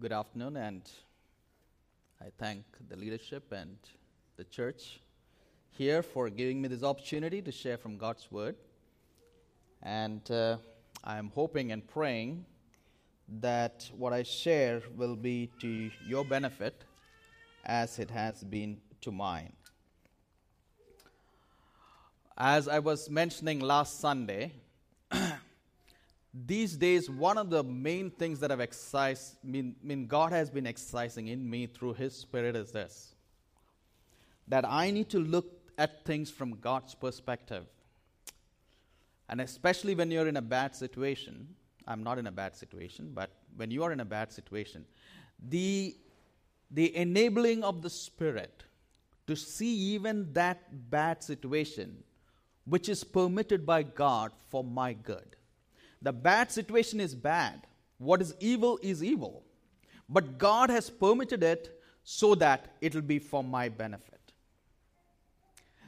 Good afternoon, and I thank the leadership and the church here for giving me this opportunity to share from God's Word. And uh, I'm hoping and praying that what I share will be to your benefit as it has been to mine. As I was mentioning last Sunday, these days, one of the main things that I've exercised, mean, mean God has been exercising in me through His Spirit is this that I need to look at things from God's perspective. And especially when you're in a bad situation, I'm not in a bad situation, but when you are in a bad situation, the, the enabling of the Spirit to see even that bad situation, which is permitted by God for my good the bad situation is bad. What is evil is evil. But God has permitted it so that it will be for my benefit.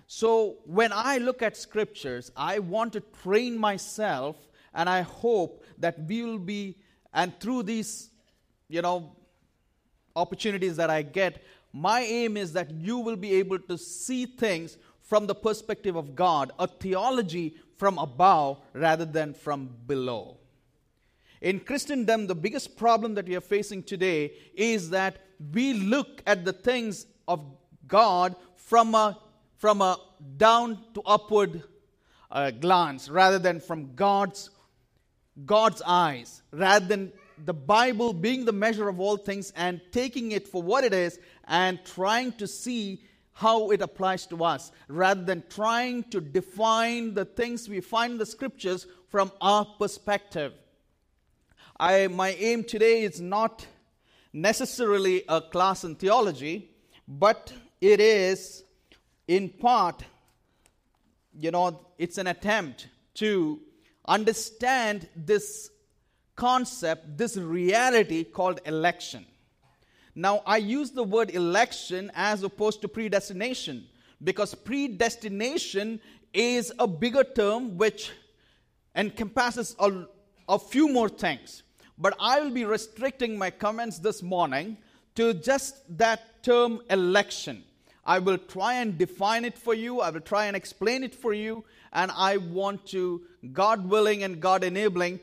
So when I look at scriptures, I want to train myself, and I hope that we will be, and through these, you know, opportunities that I get, my aim is that you will be able to see things from the perspective of God, a theology from above rather than from below. In Christendom, the biggest problem that we are facing today is that we look at the things of God from a, from a down to upward uh, glance rather than from God's, God's eyes, rather than the Bible being the measure of all things and taking it for what it is and trying to see how it applies to us rather than trying to define the things we find in the scriptures from our perspective. I, my aim today is not necessarily a class in theology, but it is in part, you know, it's an attempt to understand this concept, this reality called election. Now, I use the word election as opposed to predestination because predestination is a bigger term which encompasses a, a few more things. But I will be restricting my comments this morning to just that term election. I will try and define it for you, I will try and explain it for you, and I want to, God willing and God enabling,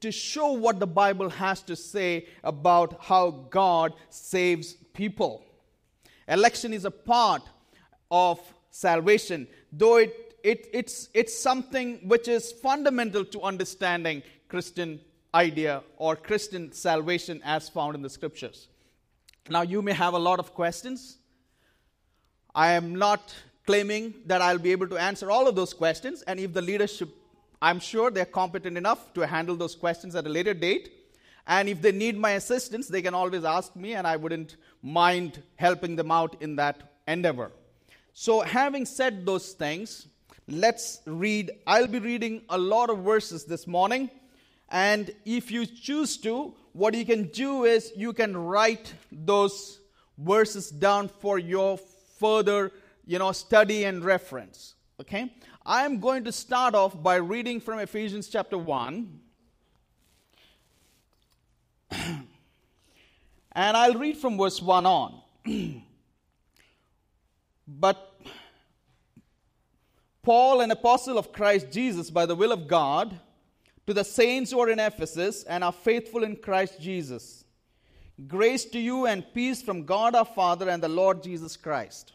to show what the Bible has to say about how God saves people. Election is a part of salvation, though it, it, it's, it's something which is fundamental to understanding Christian idea or Christian salvation as found in the scriptures. Now, you may have a lot of questions. I am not claiming that I'll be able to answer all of those questions, and if the leadership I'm sure they're competent enough to handle those questions at a later date. And if they need my assistance, they can always ask me, and I wouldn't mind helping them out in that endeavor. So, having said those things, let's read. I'll be reading a lot of verses this morning. And if you choose to, what you can do is you can write those verses down for your further you know, study and reference. Okay? I am going to start off by reading from Ephesians chapter 1. and I'll read from verse 1 on. but Paul, an apostle of Christ Jesus by the will of God, to the saints who are in Ephesus and are faithful in Christ Jesus. Grace to you and peace from God our Father and the Lord Jesus Christ.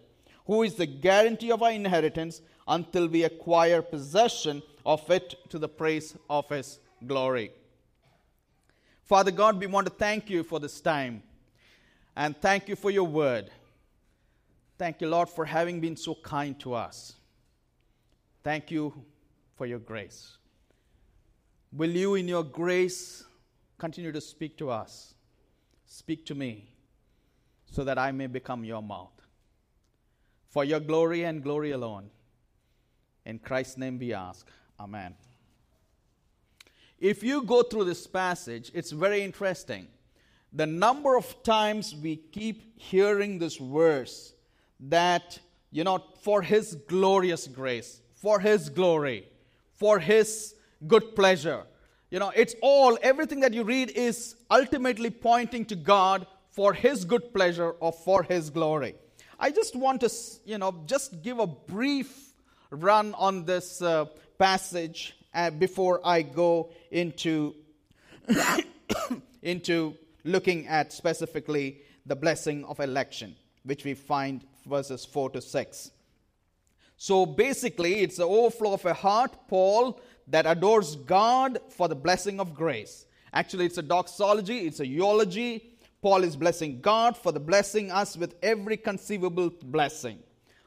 who is the guarantee of our inheritance until we acquire possession of it to the praise of His glory. Father God, we want to thank you for this time and thank you for your word. Thank you, Lord, for having been so kind to us. Thank you for your grace. Will you, in your grace, continue to speak to us? Speak to me so that I may become your mouth. For your glory and glory alone. In Christ's name we ask. Amen. If you go through this passage, it's very interesting. The number of times we keep hearing this verse that, you know, for His glorious grace, for His glory, for His good pleasure. You know, it's all, everything that you read is ultimately pointing to God for His good pleasure or for His glory. I just want to, you know, just give a brief run on this uh, passage uh, before I go into, into looking at specifically the blessing of election, which we find verses 4 to 6. So basically, it's the overflow of a heart, Paul, that adores God for the blessing of grace. Actually, it's a doxology, it's a eulogy, Paul is blessing God for the blessing us with every conceivable blessing.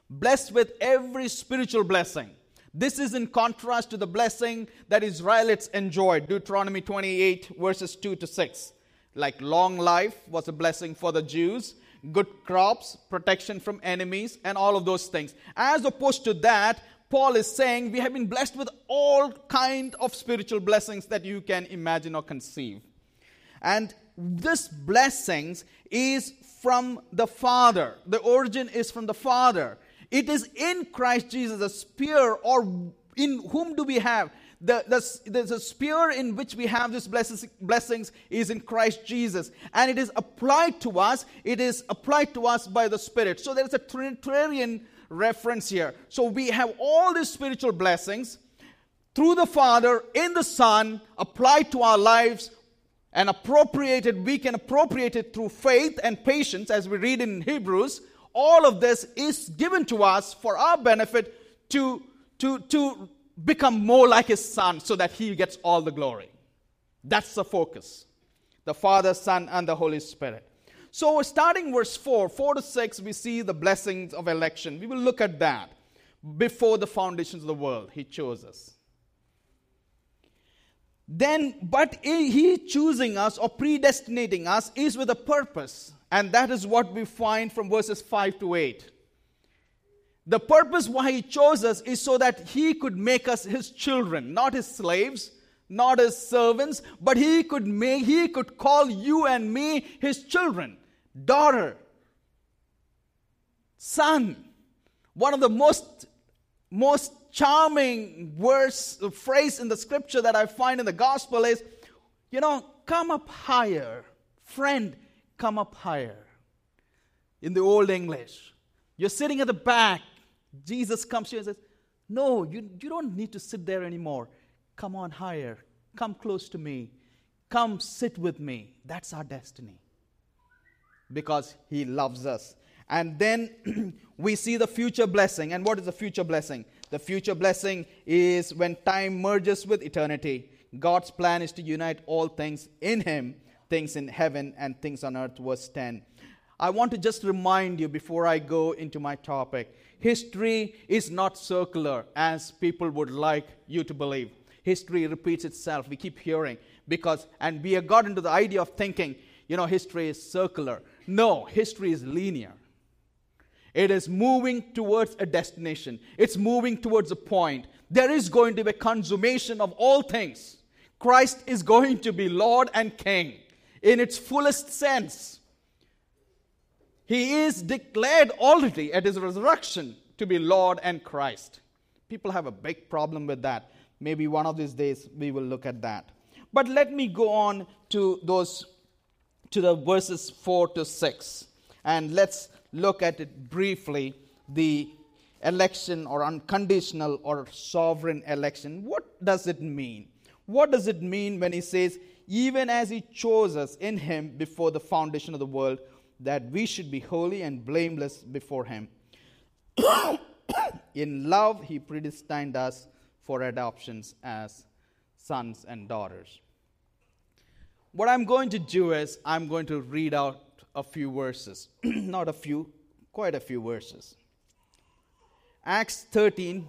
Blessed with every spiritual blessing. This is in contrast to the blessing that Israelites enjoyed. Deuteronomy 28, verses 2 to 6. Like long life was a blessing for the Jews, good crops, protection from enemies, and all of those things. As opposed to that, Paul is saying we have been blessed with all kind of spiritual blessings that you can imagine or conceive. And this blessings is from the Father. The origin is from the Father. It is in Christ Jesus, a spear, or in whom do we have? The, the, the, spear in which we have these blessings, blessings is in Christ Jesus. And it is applied to us. It is applied to us by the Spirit. So there is a Trinitarian reference here. So we have all these spiritual blessings through the Father, in the Son, applied to our lives and appropriated, we can appropriate it through faith and patience, as we read in Hebrews. All of this is given to us for our benefit to, to, to become more like his son so that he gets all the glory. That's the focus. The Father, Son, and the Holy Spirit. So, starting verse 4, 4 to 6, we see the blessings of election. We will look at that. Before the foundations of the world, He chose us then but he choosing us or predestinating us is with a purpose. And that is what we find from verses 5 to 8 the purpose why he chose us is so that he could make us his children not his slaves not his servants but he could make he could call you and me his children daughter son. One of the most most charming verse, phrase in the scripture that I find in the gospel is, you know, come up higher. Friend, come up higher. In the Old English, you're sitting at the back. Jesus comes to you and says, No, you, you don't need to sit there anymore. Come on higher. Come close to me. Come sit with me. That's our destiny. Because He loves us. And then we see the future blessing. And what is the future blessing? The future blessing is when time merges with eternity. God's plan is to unite all things in Him, things in heaven and things on earth. Verse 10. I want to just remind you before I go into my topic history is not circular as people would like you to believe. History repeats itself. We keep hearing because, and we have got into the idea of thinking, you know, history is circular. No, history is linear. It is moving towards a destination, it's moving towards a point. There is going to be a consummation of all things. Christ is going to be Lord and King in its fullest sense. He is declared already at his resurrection to be Lord and Christ. People have a big problem with that. Maybe one of these days we will look at that. But let me go on to those to the verses 4 to 6 and let's look at it briefly the election or unconditional or sovereign election. What does it mean? What does it mean when he says, even as he chose us in him before the foundation of the world, that we should be holy and blameless before him? in love, he predestined us for adoptions as sons and daughters. What I'm going to do is, I'm going to read out a few verses. Not a few, quite a few verses. Acts 13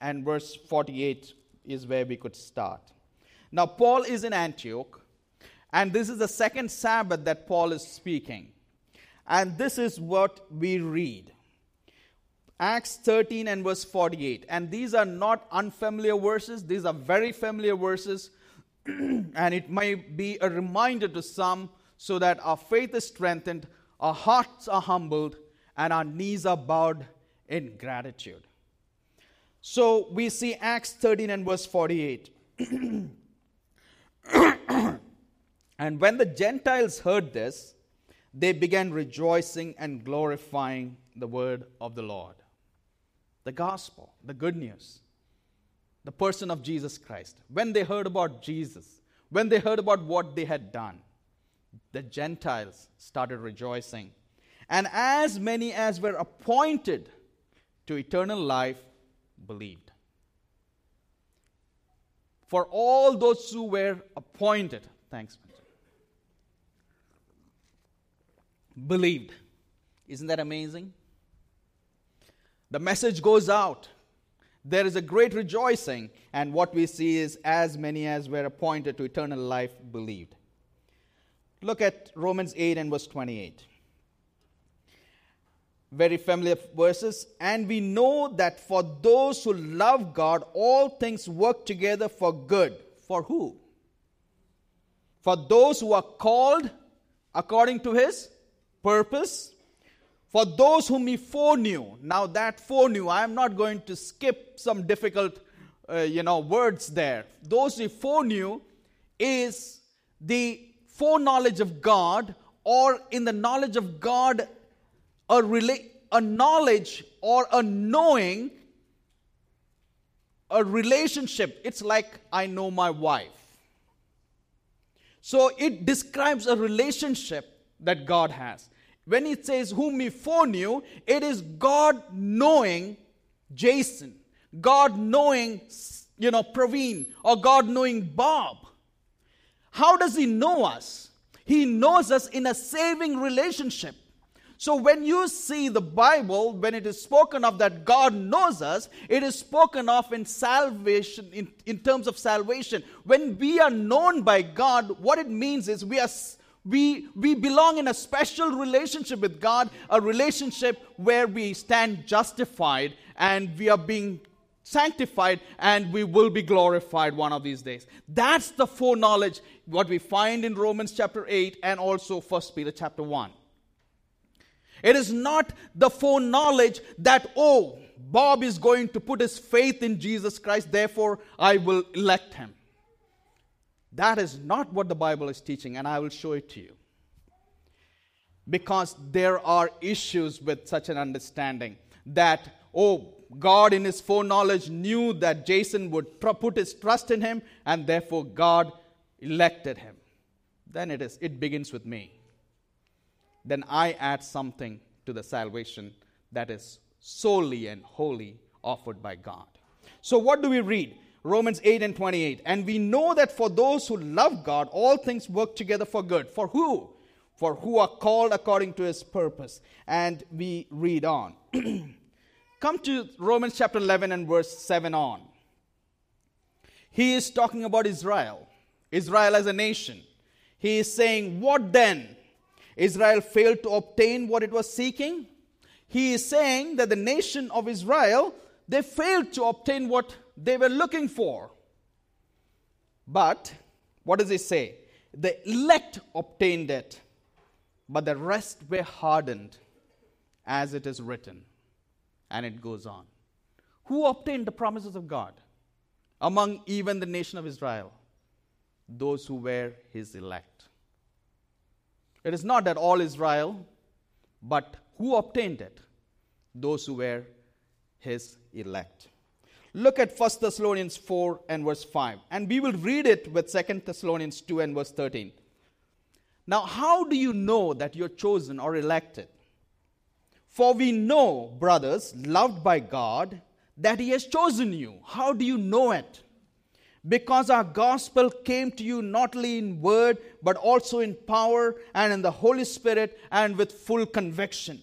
and verse 48 is where we could start. Now, Paul is in Antioch, and this is the second Sabbath that Paul is speaking. And this is what we read Acts 13 and verse 48. And these are not unfamiliar verses, these are very familiar verses. and it may be a reminder to some so that our faith is strengthened, our hearts are humbled, and our knees are bowed in gratitude. So we see Acts 13 and verse 48. and when the Gentiles heard this, they began rejoicing and glorifying the word of the Lord. The gospel, the good news, the person of Jesus Christ. When they heard about Jesus, when they heard about what they had done, the Gentiles started rejoicing. And as many as were appointed to eternal life believed. For all those who were appointed, thanks, believed. Isn't that amazing? The message goes out. There is a great rejoicing, and what we see is as many as were appointed to eternal life believed. Look at Romans 8 and verse 28 very familiar verses. And we know that for those who love God, all things work together for good. For who? For those who are called according to his purpose. For those whom he foreknew. Now, that foreknew, I am not going to skip some difficult uh, you know, words there. Those who foreknew is the foreknowledge of God, or in the knowledge of God a, rela- a knowledge or a knowing, a relationship. It's like I know my wife. So it describes a relationship that God has. When it says, whom he foreknew, it is God knowing Jaison, God knowing, you know, Praveen, or God knowing Bob. How does he know us? He knows us in a saving relationship. So when you see the Bible, when it is spoken of that God knows us, it is spoken of in salvation, in, in terms of salvation. When we are known by God, what it means is we are we, we belong in a special relationship with God, a relationship where we stand justified and we are being sanctified and we will be glorified one of these days. That's the foreknowledge, what we find in Romans chapter 8 and also 1 Peter chapter 1. It is not the foreknowledge that, oh, Bob is going to put his faith in Jesus Christ, therefore I will elect him. That is not what the Bible is teaching, and I will show it to you. Because there are issues with such an understanding that, oh, God in his foreknowledge knew that Jaison would put his trust in him, and therefore God elected him. Then it is, it begins with me then I add something to the salvation that is solely and wholly offered by God. So, what do we read? Romans 8 and 28. And we know that for those who love God, all things work together for good. For who? For who are called according to his purpose. And we read on. Come to Romans chapter 11 and verse 7 on. He is talking about Israel, Israel as a nation. He is saying, What then? Israel failed to obtain what it was seeking. He is saying that the nation of Israel, they failed to obtain what they were looking for. But what does he say? The elect obtained it, but the rest were hardened. as it is written. And it goes on. Who obtained the promises of God? Among even the nation of Israel, those who were his elect. It is not that all Israel, but who obtained it? Those who were his elect. Look at 1 Thessalonians 4 and verse 5. And we will read it with 2 Thessalonians 2 and verse 13. Now, how do you know that you're chosen or elected? For we know, brothers, loved by God, that He has chosen you. How do you know it? Because our gospel came to you not only in word, but also in power and in the Holy Spirit and with full conviction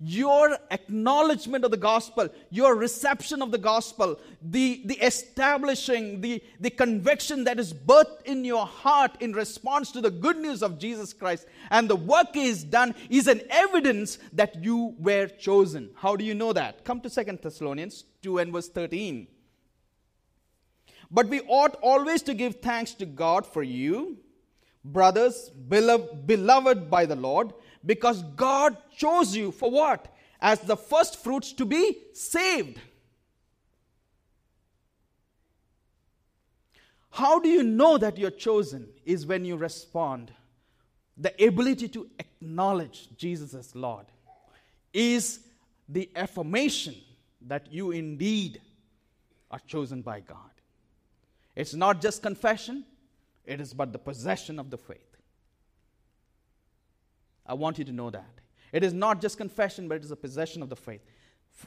your acknowledgement of the gospel, your reception of the gospel, the, the establishing, the, the conviction that is birthed in your heart in response to the good news of Jesus Christ, and the work is done is an evidence that you were chosen. How do you know that? Come to Second Thessalonians 2 and verse 13. But we ought always to give thanks to God for you, brothers, beloved, beloved by the Lord because God chose you for what? As the first fruits to be saved. How do you know that you're chosen? Is when you respond. The ability to acknowledge Jesus as Lord is the affirmation that you indeed are chosen by God. It's not just confession, it is but the possession of the faith. I want you to know that. It is not just confession, but it is a possession of the faith.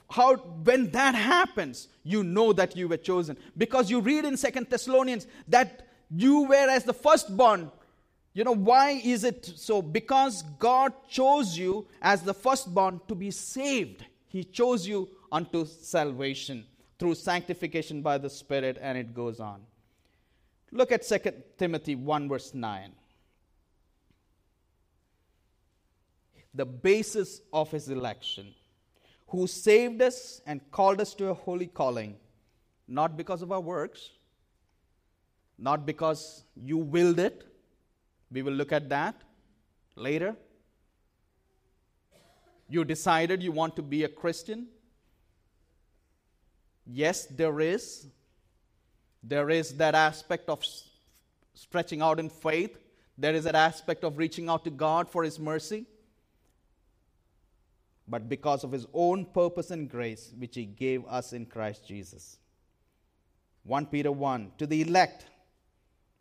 How, when that happens, you know that you were chosen. Because you read in Second Thessalonians that you were as the firstborn. You know, why is it so? Because God chose you as the firstborn to be saved. He chose you unto salvation through sanctification by the Spirit, and it goes on. Look at Second Timothy 1, verse 9. The basis of his election, who saved us and called us to a holy calling, not because of our works, not because you willed it. We will look at that later. You decided you want to be a Christian. Yes, there is. There is that aspect of stretching out in faith. There is that aspect of reaching out to God for His mercy but because of his own purpose and grace, which he gave us in Christ Jesus. 1 Peter 1 To the elect,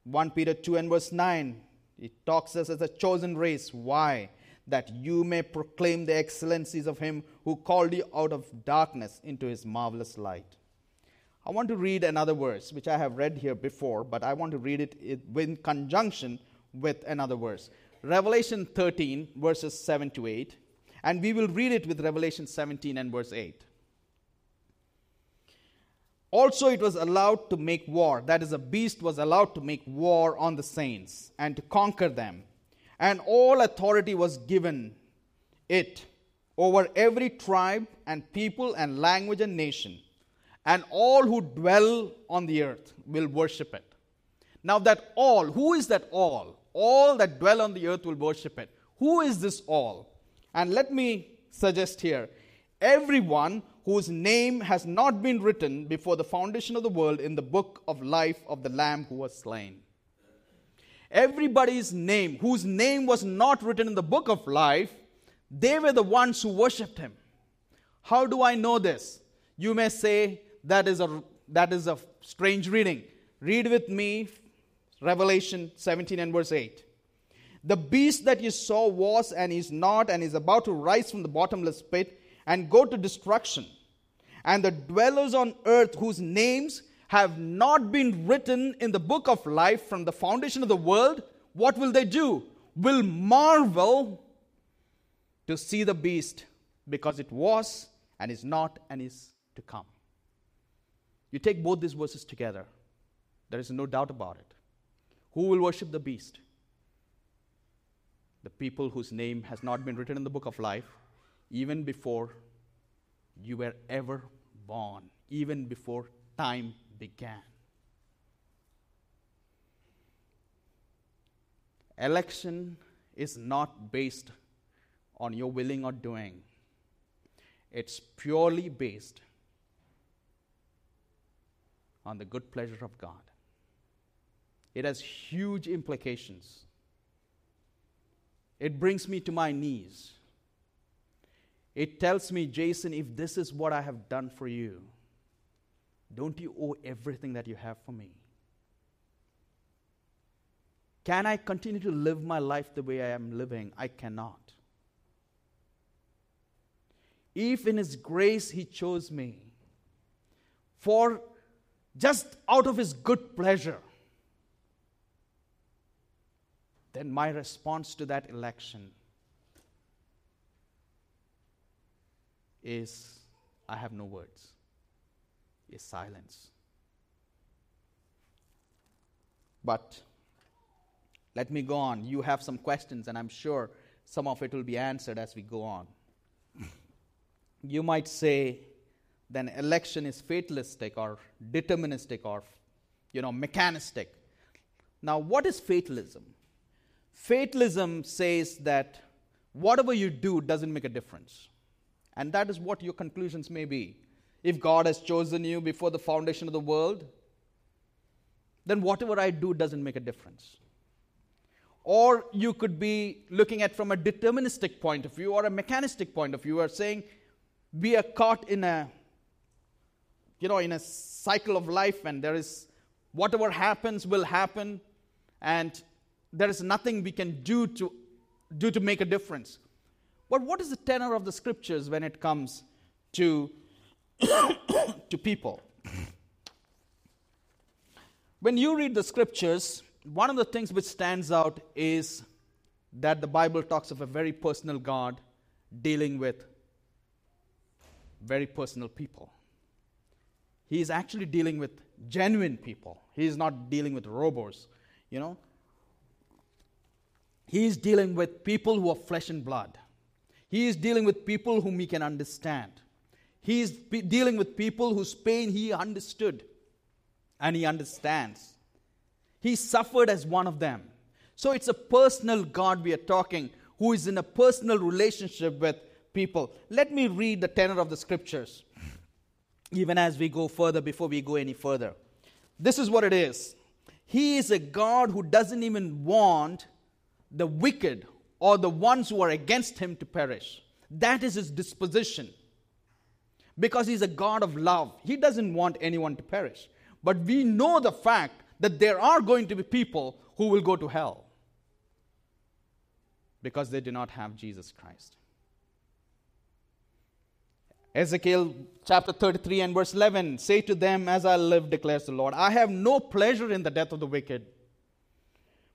1 Peter 2 and verse 9, it talks us as a chosen race. Why? That you may proclaim the excellencies of him who called you out of darkness into his marvelous light. I want to read another verse, which I have read here before, but I want to read it in conjunction with another verse. Revelation 13, verses 7 to 8. And we will read it with Revelation 17 and verse 8. Also, it was allowed to make war. That is, a beast was allowed to make war on the saints and to conquer them. And all authority was given it over every tribe and people and language and nation. And all who dwell on the earth will worship it. Now, that all, who is that all? All that dwell on the earth will worship it. Who is this all? And let me suggest here everyone whose name has not been written before the foundation of the world in the book of life of the Lamb who was slain. Everybody's name, whose name was not written in the book of life, they were the ones who worshipped him. How do I know this? You may say that is a, that is a strange reading. Read with me Revelation 17 and verse 8. The beast that you saw was and is not and is about to rise from the bottomless pit and go to destruction. And the dwellers on earth whose names have not been written in the book of life from the foundation of the world, what will they do? Will marvel to see the beast because it was and is not and is to come. You take both these verses together, there is no doubt about it. Who will worship the beast? The people whose name has not been written in the book of life, even before you were ever born, even before time began. Election is not based on your willing or doing. it's purely based on the good pleasure of God. It has huge implications. It brings me to my knees. It tells me, Jaison, if this is what I have done for you, don't you owe everything that you have for me? Can I continue to live my life the way I am living? I cannot. If in His grace He chose me for just out of His good pleasure, then my response to that election is I have no words, is silence. But let me go on. You have some questions, and I'm sure some of it will be answered as we go on. you might say, then election is fatalistic or deterministic or you know mechanistic now what is fatalism fatalism says that whatever you do doesn't make a difference. And that is what your conclusions may be. If god has chosen you before the foundation of the world then whatever i do doesn't make a difference. Or you could be looking at from a deterministic point of view or a mechanistic point of view, or saying we are caught in a you know in a cycle of life and there is whatever happens will happen and there is nothing we can do to do to make a difference. But what is the tenor of the scriptures when it comes to to people? When you read the scriptures, one of the things which stands out is that the Bible talks of a very personal God dealing with very personal people. He is actually dealing with genuine people. He is not dealing with robots, you know. He is dealing with people who are flesh and blood. He is dealing with people whom he can understand. He is dealing with people whose pain he understood and he understands. He suffered as one of them. So it's a personal God we are talking, who is in a personal relationship with people. Let me read the tenor of the scriptures, even as we go further, before we go any further. This is what it is He is a God who doesn't even want the wicked or the ones who are against Him to perish. That is His disposition. Because He's a God of love, He doesn't want anyone to perish. But we know the fact that there are going to be people who will go to hell because they do not have Jesus Christ. Ezekiel chapter 33 and verse 11 Say to them, As I live, declares the Lord, I have no pleasure in the death of the wicked,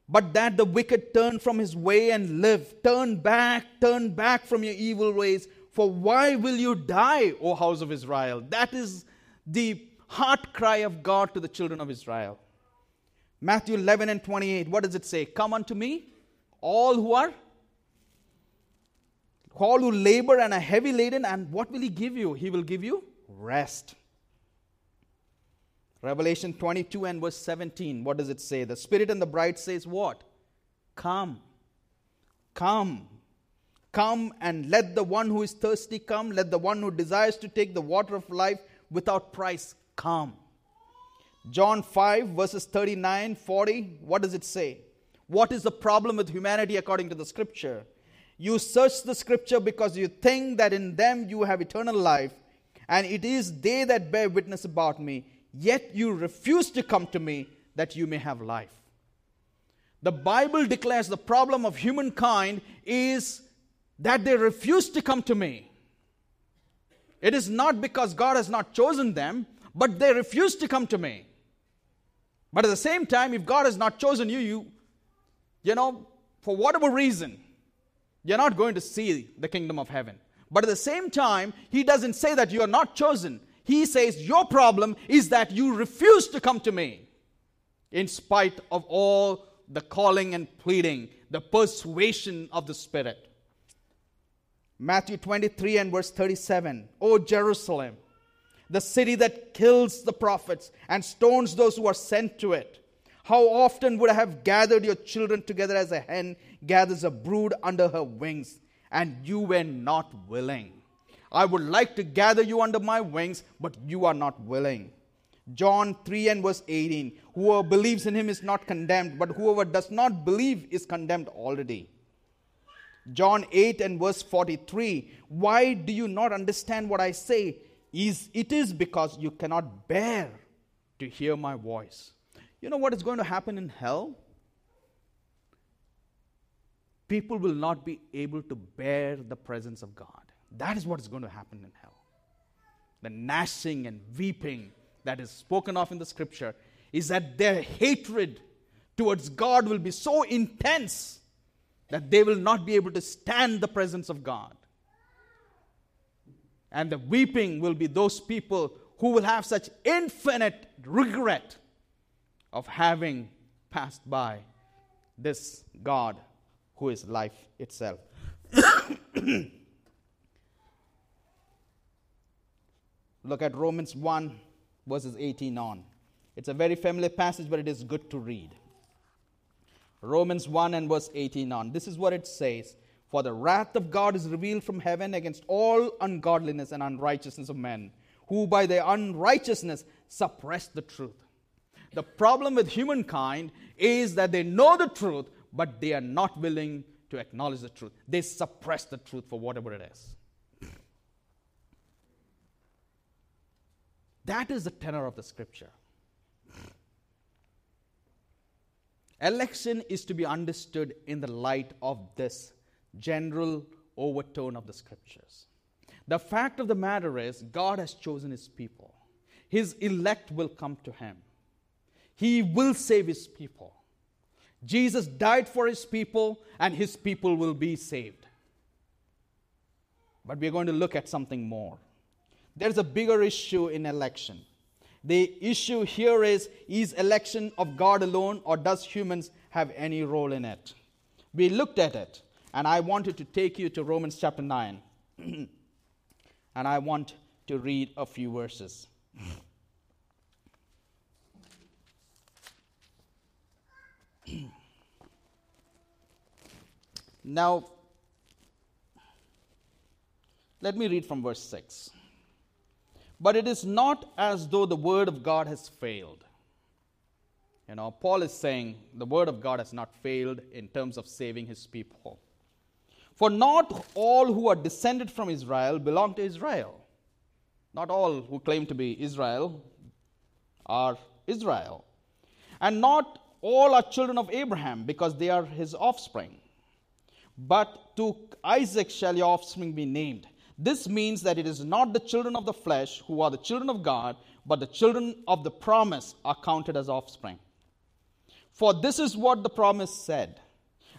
but that the wicked turn from his way and live. Turn back, turn back from your evil ways. For why will you die, O house of Israel? That is the heart cry of God to the children of Israel. Matthew 11 and 28, what does it say? Come unto me, all who are, all who labor and are heavy laden, and what will he give you? He will give you rest. Revelation 22 and verse 17, what does it say? The Spirit and the bride says, What? Come. Come. Come and let the one who is thirsty come. Let the one who desires to take the water of life without price come. John 5, verses 39, 40, what does it say? What is the problem with humanity according to the scripture? You search the scripture because you think that in them you have eternal life, and it is they that bear witness about me, yet you refuse to come to me that you may have life. The Bible declares the problem of humankind is that they refuse to come to me. It is not because God has not chosen them, but they refuse to come to me. But at the same time, if God has not chosen you, you, you know, for whatever reason, you're not going to see the kingdom of heaven. But at the same time, He doesn't say that you are not chosen. He says, Your problem is that you refuse to come to me in spite of all the calling and pleading, the persuasion of the Spirit. Matthew 23 and verse 37. O Jerusalem, the city that kills the prophets and stones those who are sent to it. How often would I have gathered your children together as a hen gathers a brood under her wings, and you were not willing? I would like to gather you under my wings, but you are not willing. John 3 and verse 18 Whoever believes in him is not condemned, but whoever does not believe is condemned already. John 8 and verse 43 Why do you not understand what I say? Is it is because you cannot bear to hear my voice. You know what is going to happen in hell? People will not be able to bear the presence of God. That is what is going to happen in hell. The gnashing and weeping that is spoken of in the scripture is that their hatred towards God will be so intense that they will not be able to stand the presence of God. And the weeping will be those people who will have such infinite regret of having passed by this God who is life itself. Look at Romans 1, verses 18 on. It's a very familiar passage, but it is good to read. Romans 1 and verse 18 on. This is what it says For the wrath of God is revealed from heaven against all ungodliness and unrighteousness of men, who by their unrighteousness suppress the truth. The problem with humankind is that they know the truth, but they are not willing to acknowledge the truth. They suppress the truth for whatever it is. That is the tenor of the scripture. Election is to be understood in the light of this general overtone of the scriptures. The fact of the matter is, God has chosen his people. His elect will come to him. He will save his people. Jesus died for his people, and his people will be saved. But we're going to look at something more. There's a bigger issue in election. The issue here is is election of God alone, or does humans have any role in it? We looked at it, and I wanted to take you to Romans chapter 9. and I want to read a few verses. now, let me read from verse 6. But it is not as though the word of God has failed. You know, Paul is saying the word of God has not failed in terms of saving his people. For not all who are descended from Israel belong to Israel. Not all who claim to be Israel are Israel. And not all are children of Abraham because they are his offspring. But to Isaac shall your offspring be named. This means that it is not the children of the flesh who are the children of God, but the children of the promise are counted as offspring. For this is what the promise said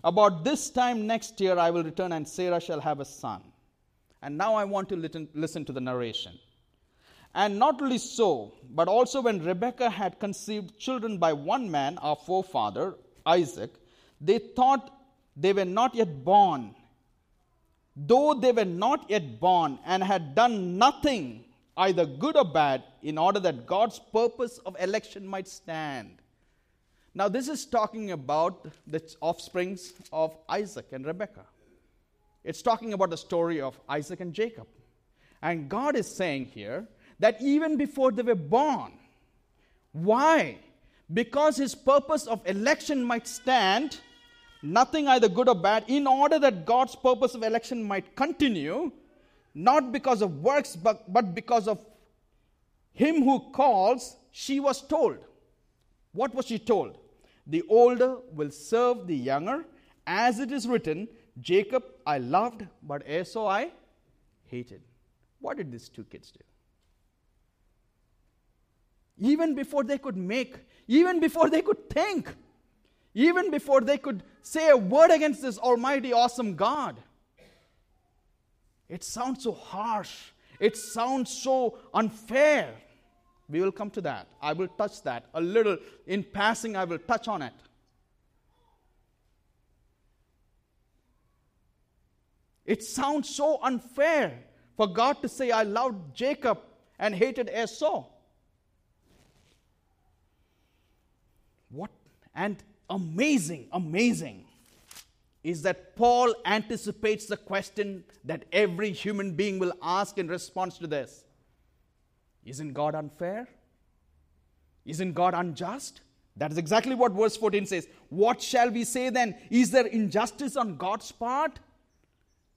About this time next year I will return, and Sarah shall have a son. And now I want to listen to the narration. And not only so, but also when Rebekah had conceived children by one man, our forefather, Isaac, they thought they were not yet born though they were not yet born and had done nothing, either good or bad, in order that God's purpose of election might stand. Now, this is talking about the offsprings of Isaac and Rebekah. It's talking about the story of Isaac and Jacob. And God is saying here that even before they were born, why? Because his purpose of election might stand, nothing either good or bad, in order that God's purpose of election might continue, not because of works, but, but because of him who calls, she was told. What was she told? The older will serve the younger, as it is written, Jacob I loved, but Esau I hated. What did these two kids do? Even before they could make, even before they could think, even before they could say a word against this almighty, awesome God. It sounds so harsh. It sounds so unfair. We will come to that. I will touch that a little. In passing, I will touch on it. It sounds so unfair for God to say, I loved Jacob and hated Esau. What? And amazing, amazing is that Paul anticipates the question that every human being will ask in response to this Isn't God unfair? Isn't God unjust? That is exactly what verse 14 says. What shall we say then? Is there injustice on God's part?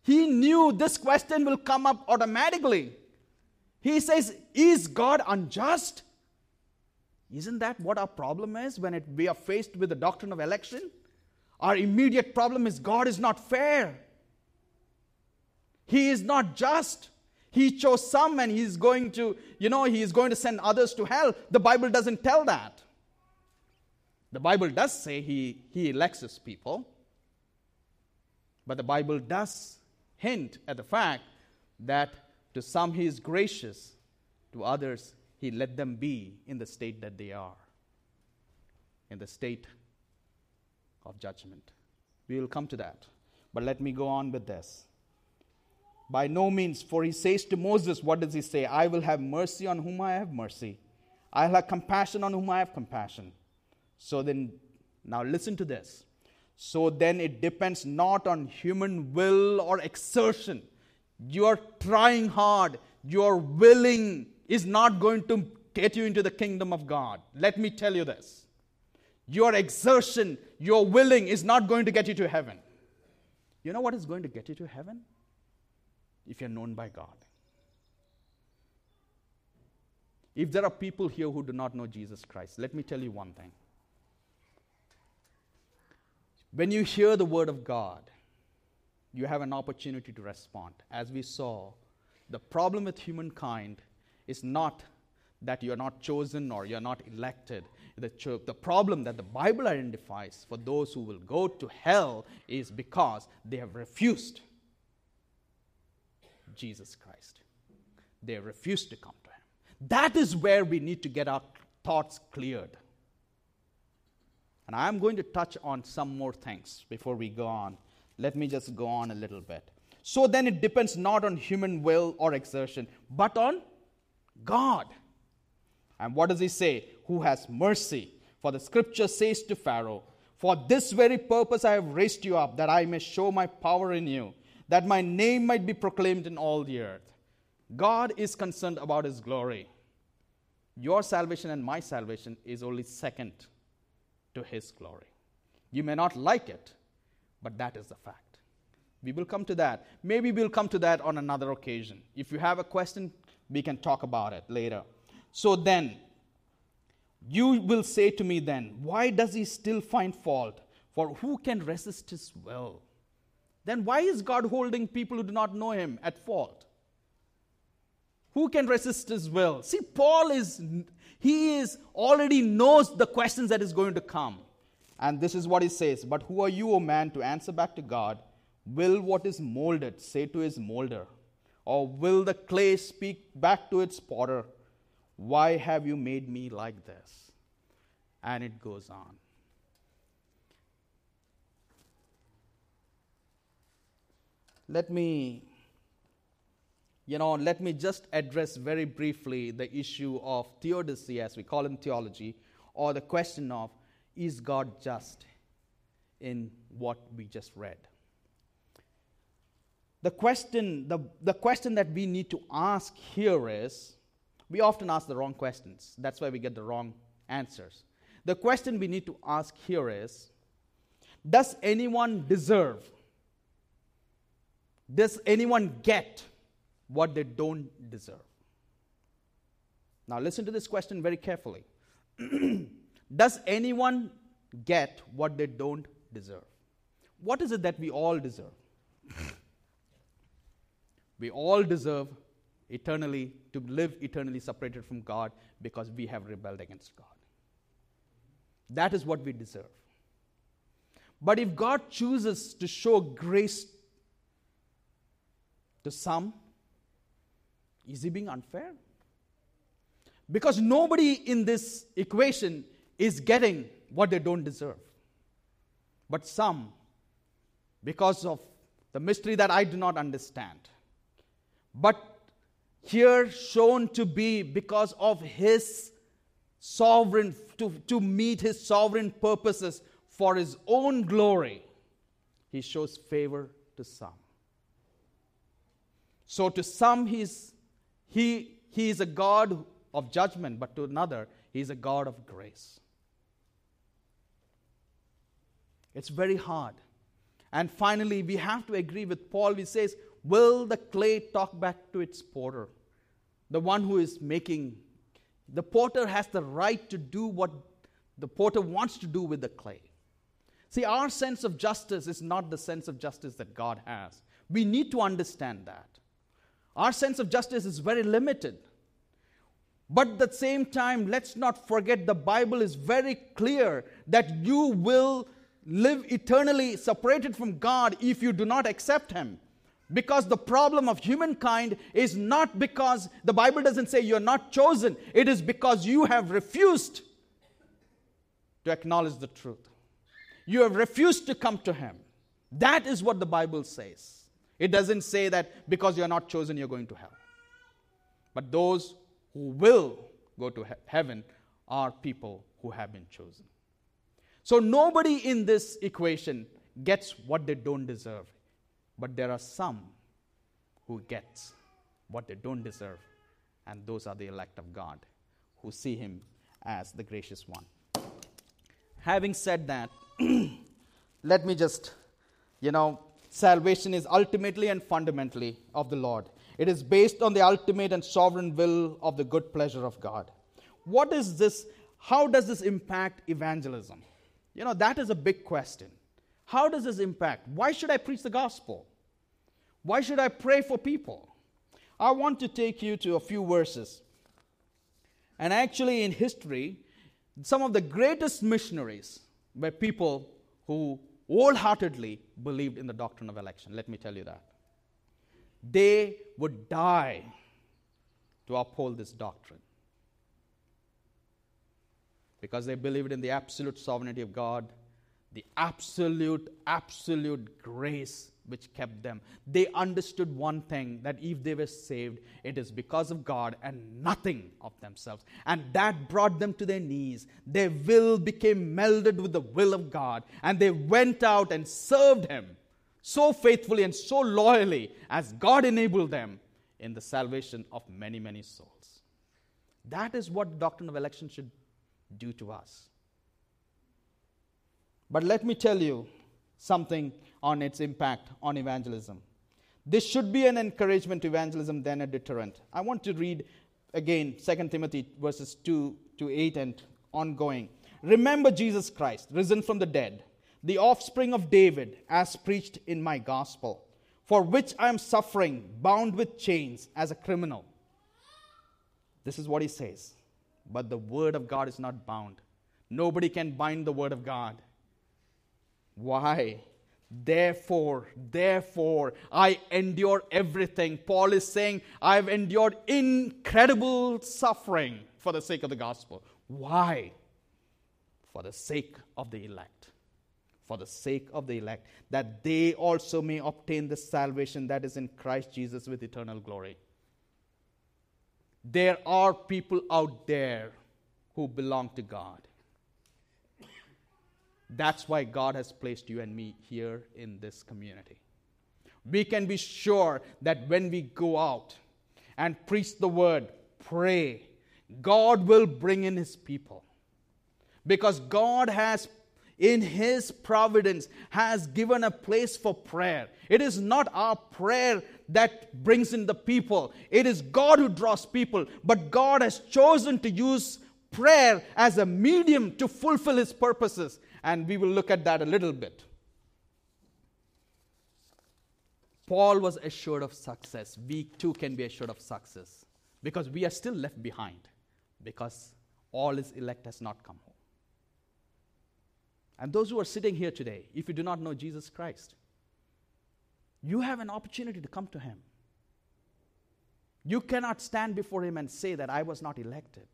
He knew this question will come up automatically. He says, Is God unjust? Isn't that what our problem is when it, we are faced with the doctrine of election? Our immediate problem is God is not fair. He is not just. He chose some and he's going to, you know, he is going to send others to hell. The Bible doesn't tell that. The Bible does say he, he elects his people, but the Bible does hint at the fact that to some he is gracious, to others he let them be in the state that they are, in the state of judgment. We will come to that. But let me go on with this. By no means, for he says to Moses, What does he say? I will have mercy on whom I have mercy. I'll have compassion on whom I have compassion. So then, now listen to this. So then it depends not on human will or exertion. You're trying hard, you're willing is not going to get you into the kingdom of God. Let me tell you this. Your exertion, your willing is not going to get you to heaven. You know what is going to get you to heaven? If you're known by God. If there are people here who do not know Jesus Christ, let me tell you one thing. When you hear the word of God, you have an opportunity to respond. As we saw, the problem with humankind is not that you're not chosen or you're not elected. The, the problem that the Bible identifies for those who will go to hell is because they have refused Jesus Christ. They have refused to come to Him. That is where we need to get our thoughts cleared. And I'm going to touch on some more things before we go on. Let me just go on a little bit. So then it depends not on human will or exertion, but on God. And what does he say? Who has mercy. For the scripture says to Pharaoh, For this very purpose I have raised you up, that I may show my power in you, that my name might be proclaimed in all the earth. God is concerned about his glory. Your salvation and my salvation is only second to His glory. You may not like it, but that is the fact. We will come to that. Maybe we'll come to that on another occasion. If you have a question, we can talk about it later. So then, you will say to me then, why does he still find fault? For who can resist his will? Then why is God holding people who do not know him at fault? Who can resist his will? See, Paul is he is already knows the questions that is going to come. And this is what he says But who are you, O man, to answer back to God? Will what is molded say to his molder? Or will the clay speak back to its potter? Why have you made me like this? And it goes on. Let me you know, let me just address very briefly the issue of theodicy, as we call it in theology, or the question of is God just in what we just read? The question, the, the question that we need to ask here is we often ask the wrong questions. That's why we get the wrong answers. The question we need to ask here is Does anyone deserve? Does anyone get what they don't deserve. Now, listen to this question very carefully. Does anyone get what they don't deserve? What is it that we all deserve? We all deserve eternally to live eternally separated from God because we have rebelled against God. That is what we deserve. But if God chooses to show grace to some is he being unfair? Because nobody in this equation is getting what they don't deserve. But some, because of the mystery that I do not understand, but here shown to be because of his sovereign, to, to meet his sovereign purposes for his own glory, he shows favor to some. So to some, he's, he, he is a God of judgment, but to another, he is a God of grace. It's very hard. And finally, we have to agree with Paul. He says, Will the clay talk back to its potter? The one who is making. The potter has the right to do what the potter wants to do with the clay. See, our sense of justice is not the sense of justice that God has. We need to understand that. Our sense of justice is very limited. But at the same time, let's not forget the Bible is very clear that you will live eternally separated from God if you do not accept Him. Because the problem of humankind is not because the Bible doesn't say you're not chosen, it is because you have refused to acknowledge the truth. You have refused to come to Him. That is what the Bible says. It doesn't say that because you're not chosen, you're going to hell. But those who will go to he- heaven are people who have been chosen. So nobody in this equation gets what they don't deserve. But there are some who get what they don't deserve, and those are the elect of God who see him as the gracious one. Having said that, let me just, you know, salvation is ultimately and fundamentally of the Lord. It is based on the ultimate and sovereign will of the good pleasure of God. What is this? How does this impact evangelism? You know, that is a big question. How does this impact? Why should I preach the gospel? Why should I pray for people? I want to take you to a few verses. And actually, in history, some of the greatest missionaries were people who wholeheartedly believed in the doctrine of election. Let me tell you that. They would die to uphold this doctrine because they believed in the absolute sovereignty of God, the absolute, absolute grace which kept them. They understood one thing that if they were saved, it is because of God and nothing of themselves. And that brought them to their knees. Their will became melded with the will of God, and they went out and served Him so faithfully and so loyally as God enabled them in the salvation of many, many souls. That is what the doctrine of election should do to us. But let me tell you something on its impact on evangelism. This should be an encouragement to evangelism than a deterrent. I want to read again 2 Timothy verses 2 to 8 and ongoing. Remember Jesus Christ, risen from the dead, the offspring of David, as preached in my gospel, for which I am suffering, bound with chains as a criminal. This is what he says. But the word of God is not bound. Nobody can bind the word of God. Why? Therefore, therefore, I endure everything. Paul is saying, I've endured incredible suffering for the sake of the gospel. Why? For the sake of the elect. For the sake of the elect, that they also may obtain the salvation that is in Christ Jesus with eternal glory. There are people out there who belong to God. That's why God has placed you and me here in this community. We can be sure that when we go out and preach the word, pray, God will bring in his people. Because God has in his providence has given a place for prayer. It is not our prayer that brings in the people. It is God who draws people, but God has chosen to use prayer as a medium to fulfill his purposes and we will look at that a little bit. Paul was assured of success. We too can be assured of success because we are still left behind because all his elect has not come home. And those who are sitting here today, if you do not know Jesus Christ, you have an opportunity to come to him. You cannot stand before him and say that I was not elected.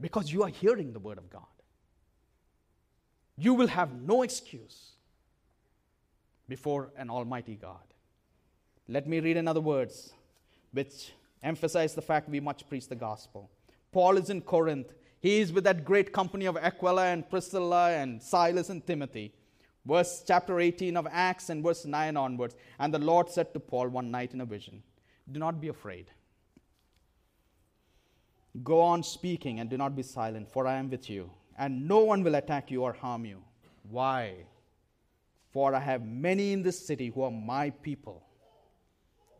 Because you are hearing the word of God. You will have no excuse before an almighty God. Let me read another words which emphasize the fact we must preach the gospel. Paul is in Corinth. He is with that great company of Aquila and Priscilla and Silas and Timothy. Verse chapter 18 of Acts and verse 9 onwards. And the Lord said to Paul one night in a vision, Do not be afraid. Go on speaking and do not be silent, for I am with you, and no one will attack you or harm you. Why? For I have many in this city who are my people.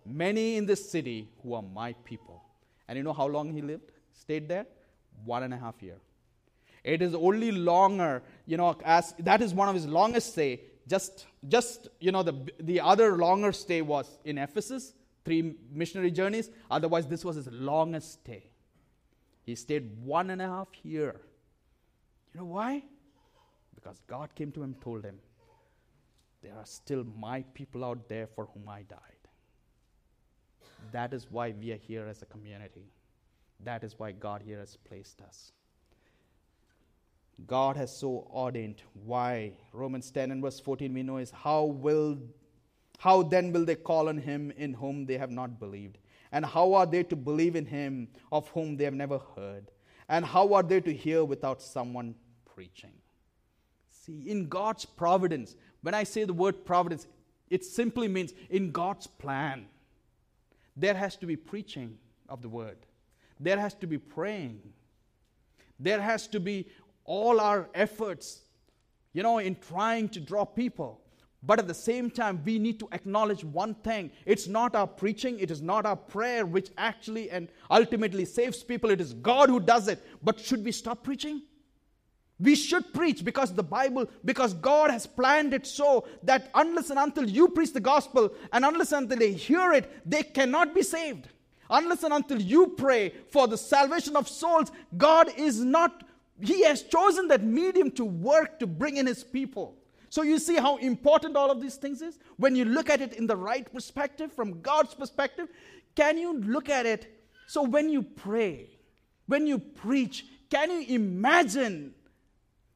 Many in this city who are my people. And you know how long he lived? Stayed there? One and a half year. It is only longer, you know, as that is one of his longest stay. Just, just you know, the, the other longer stay was in Ephesus, three missionary journeys. Otherwise, this was his longest stay. He stayed one and a half year. You know why? Because God came to him told him, There are still my people out there for whom I died. That is why we are here as a community. That is why God here has placed us. God has so ordained. Why? Romans 10 and verse 14 we know is how will how then will they call on him in whom they have not believed? And how are they to believe in him of whom they have never heard? And how are they to hear without someone preaching? See, in God's providence, when I say the word providence, it simply means in God's plan. There has to be preaching of the word. There has to be praying. There has to be all our efforts, you know, in trying to draw people. But at the same time, we need to acknowledge one thing. It's not our preaching, it is not our prayer which actually and ultimately saves people. It is God who does it. But should we stop preaching? We should preach because the Bible, because God has planned it so that unless and until you preach the gospel and unless and until they hear it, they cannot be saved. Unless and until you pray for the salvation of souls, God is not, He has chosen that medium to work to bring in His people. So you see how important all of these things is? When you look at it in the right perspective, from God's perspective, can you look at it? So when you pray, when you preach, can you imagine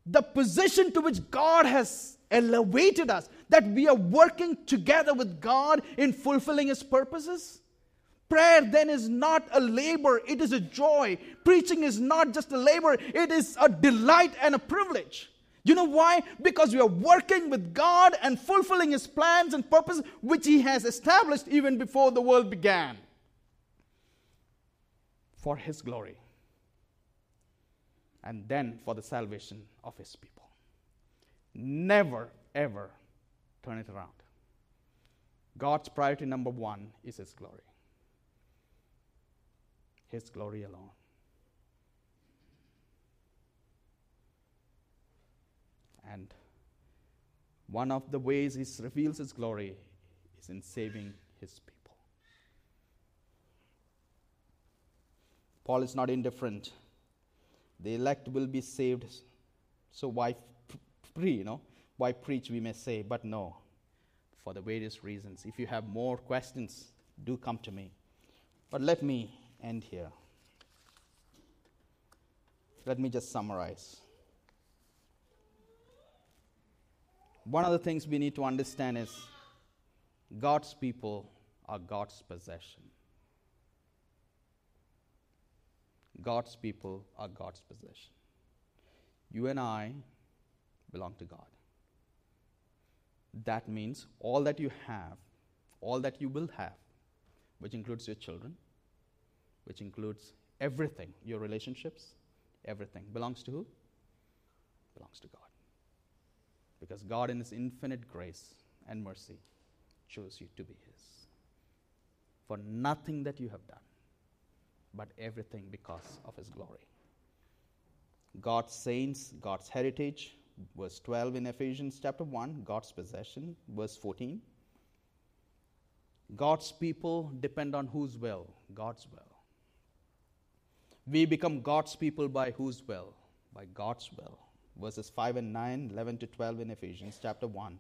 the position to which God has elevated us, that we are working together with God in fulfilling His purposes. Prayer then is not a labor, it is a joy. Preaching is not just a labor, it is a delight and a privilege. You know why? Because we are working with God and fulfilling His plans and purposes, which He has established even before the world began. For His glory and then for the salvation of his people. Never, ever turn it around. God's priority number one is his glory. His glory alone. And one of the ways he reveals his glory is in saving his people. Paul is not indifferent the elect will be saved. So why pre, you know? Why preach, we may say, but no, for the various reasons. If you have more questions, do come to me. But let me end here. Let me just summarize. One of the things we need to understand is God's people are God's possession. God's people are God's possession. You and I belong to God. That means all that you have, all that you will have, which includes your children, which includes everything, your relationships, everything, belongs to who? Belongs to God. Because God, in His infinite grace and mercy, chose you to be His. For nothing that you have done but everything because of his glory. God's saints, God's heritage, verse 12 in Ephesians chapter 1, God's possession, verse 14. God's people depend on whose will? God's will. We become God's people by whose will? By God's will. Verses 5 and 9, 11 to 12 in Ephesians chapter 1.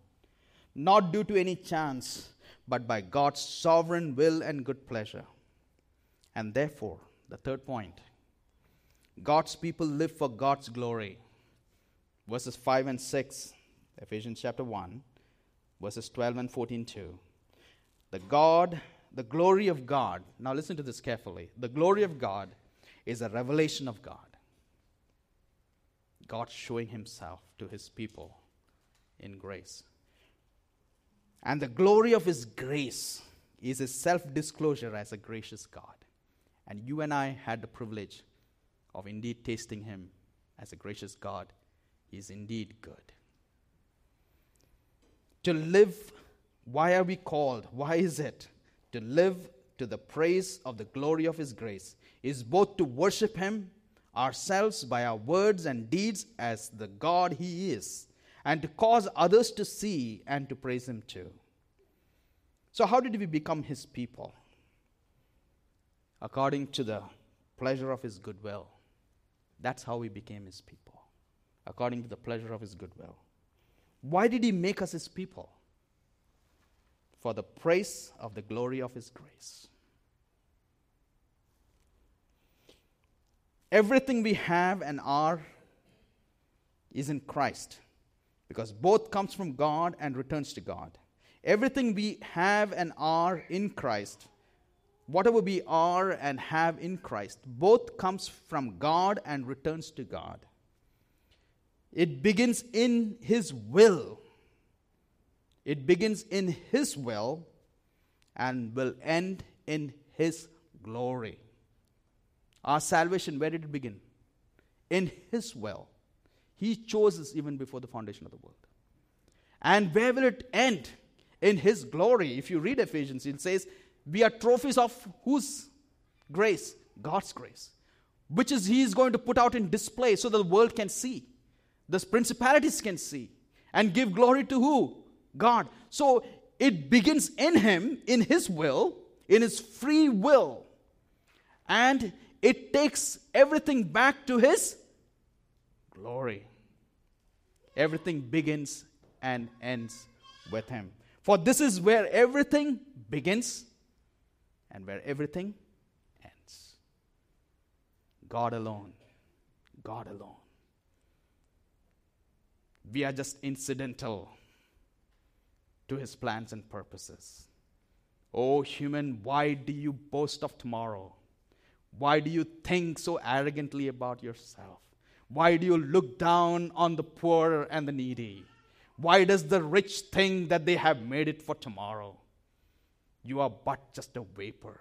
Not due to any chance, but by God's sovereign will and good pleasure. And therefore, the third point God's people live for God's glory. Verses 5 and 6, Ephesians chapter 1, verses 12 and 14 too. The God, the glory of God, now listen to this carefully. The glory of God is a revelation of God. God showing himself to his people in grace. And the glory of his grace is his self disclosure as a gracious God. And you and I had the privilege of indeed tasting him as a gracious God. He is indeed good. To live, why are we called? Why is it? To live to the praise of the glory of his grace is both to worship him ourselves by our words and deeds as the God he is, and to cause others to see and to praise him too. So, how did we become his people? According to the pleasure of his goodwill. That's how we became his people, according to the pleasure of his goodwill. Why did he make us his people? For the praise of the glory of his grace. Everything we have and are is in Christ because both comes from God and returns to God. Everything we have and are in Christ, whatever we are and have in Christ, both comes from God and returns to God. It begins in His will. It begins in His will and will end in His glory. Our salvation, where did it begin? In His will. He chose us even before the foundation of the world. And where will it end? In His glory. If you read Ephesians, it says, We are trophies of whose grace? God's grace. Which is He is going to put out in display so that the world can see. The principalities can see. And give glory to who? God. So it begins in Him, in His will, in His free will. And it takes everything back to His glory. Everything begins and ends with Him. For this is where everything begins and where everything ends. God alone. God alone. We are just incidental to His plans and purposes. Oh, human, why do you boast of tomorrow? Why do you think so arrogantly about yourself? Why do you look down on the poor and the needy? Why does the rich think that they have made it for tomorrow? You are but just a vapor.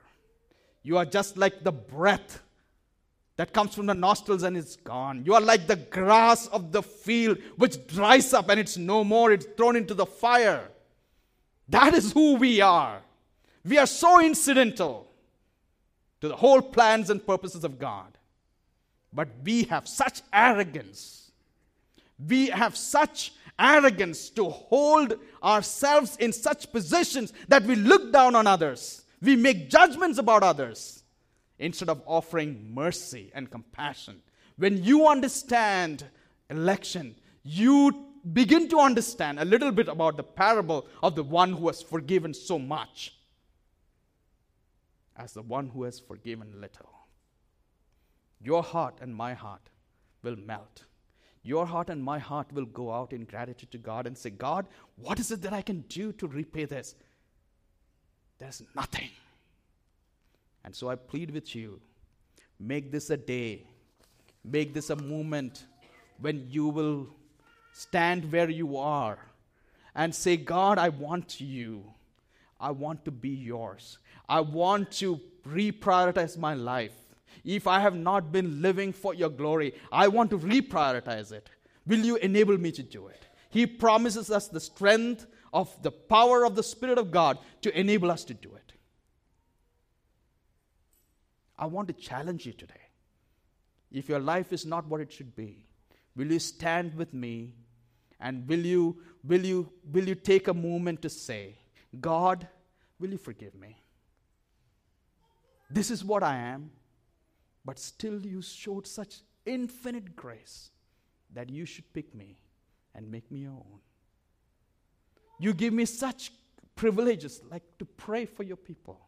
You are just like the breath that comes from the nostrils and is gone. You are like the grass of the field which dries up and it's no more, it's thrown into the fire. That is who we are. We are so incidental to the whole plans and purposes of God. But we have such arrogance. We have such arrogance to hold ourselves in such positions that we look down on others. We make judgments about others instead of offering mercy and compassion. When you understand election, you begin to understand a little bit about the parable of the one who has forgiven so much as the one who has forgiven little. Your heart and my heart will melt. Your heart and my heart will go out in gratitude to God and say, God, what is it that I can do to repay this? There's nothing. And so I plead with you make this a day, make this a moment when you will stand where you are and say, God, I want you. I want to be yours. I want to reprioritize my life. If I have not been living for your glory, I want to reprioritize it. Will you enable me to do it? He promises us the strength of the power of the Spirit of God to enable us to do it. I want to challenge you today. If your life is not what it should be, will you stand with me and will you, will you, will you take a moment to say, God, will you forgive me? This is what I am, but still you showed such infinite grace that you should pick me and make me your own. You give me such privileges, like to pray for your people.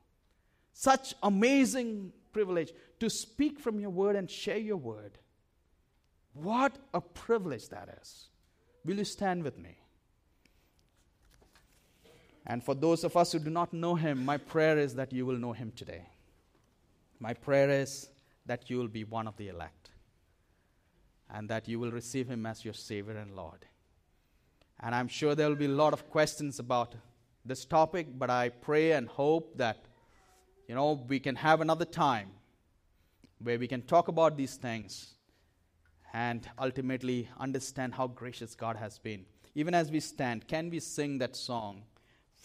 Such amazing privilege to speak from your word and share your word. What a privilege that is. Will you stand with me? And for those of us who do not know him, my prayer is that you will know him today. My prayer is that you will be one of the elect. and that you will receive him as your Savior and Lord. And I'm sure there will be a lot of questions about this topic, but I pray and hope that, you know, we can have another time where we can talk about these things and ultimately understand how gracious God has been. Even as we stand, can we sing that song?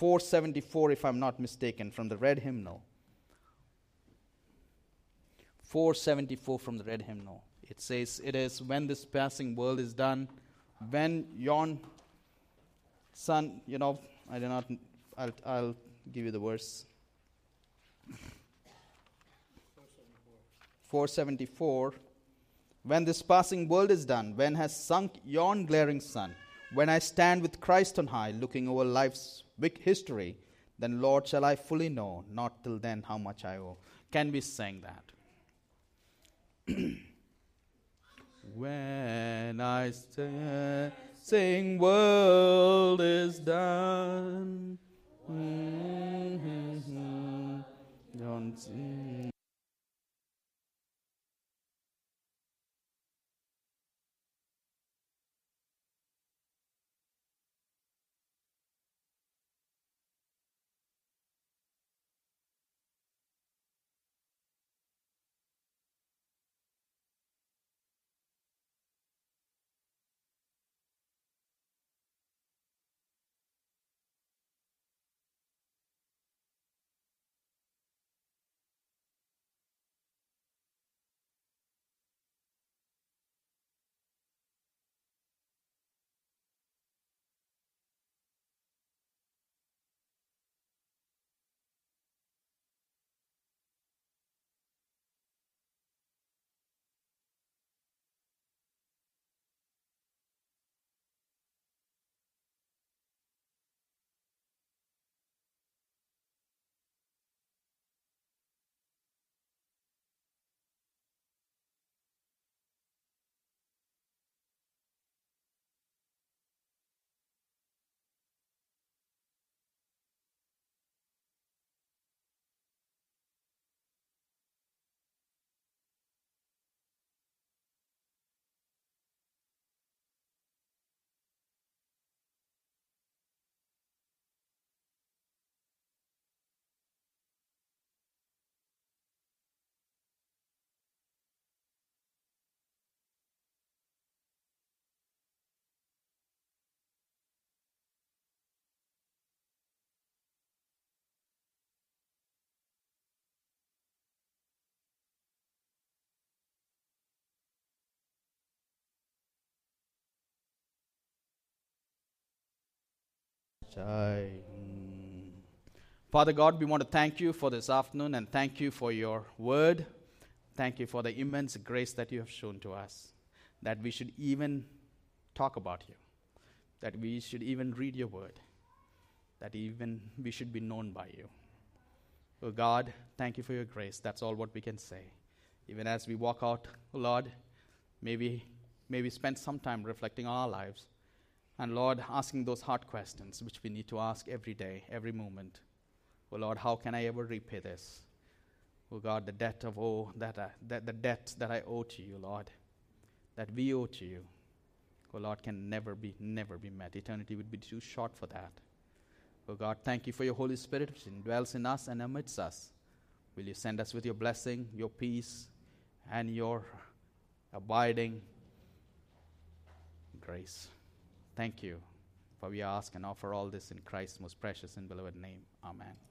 474, if I'm not mistaken, from the red hymnal. 474 from the red hymnal. It says, It is when this passing world is done, when yon sun, you know, I do not, I'll, I'll give you the verse. 474. When this passing world is done, when has sunk yon glaring sun, when I stand with Christ on high, looking over life's big history, then, Lord, shall I fully know, not till then, how much I owe. Can we sing that? when I stand, sing, world is done. Mm-hmm. Father God, we want to thank you for this afternoon and thank you for your word. Thank you for the immense grace that you have shown to us, that we should even talk about you, that we should even read your word, that even we should be known by you. Oh God, thank you for your grace. That's all what we can say. Even as we walk out, Lord, maybe maybe spend some time reflecting on our lives and Lord, asking those hard questions which we need to ask every day, every moment. Oh Lord, how can I ever repay this? Oh God, the debt of oh that, uh, I, that the debt that I owe to you, Lord, that we owe to you, oh Lord, can never be never be met. Eternity would be too short for that. Oh God, thank you for your Holy Spirit which dwells in us and amidst us. Will you send us with your blessing, your peace, and your abiding grace? Thank you. For we ask and offer all this in Christ's most precious and beloved name. Amen.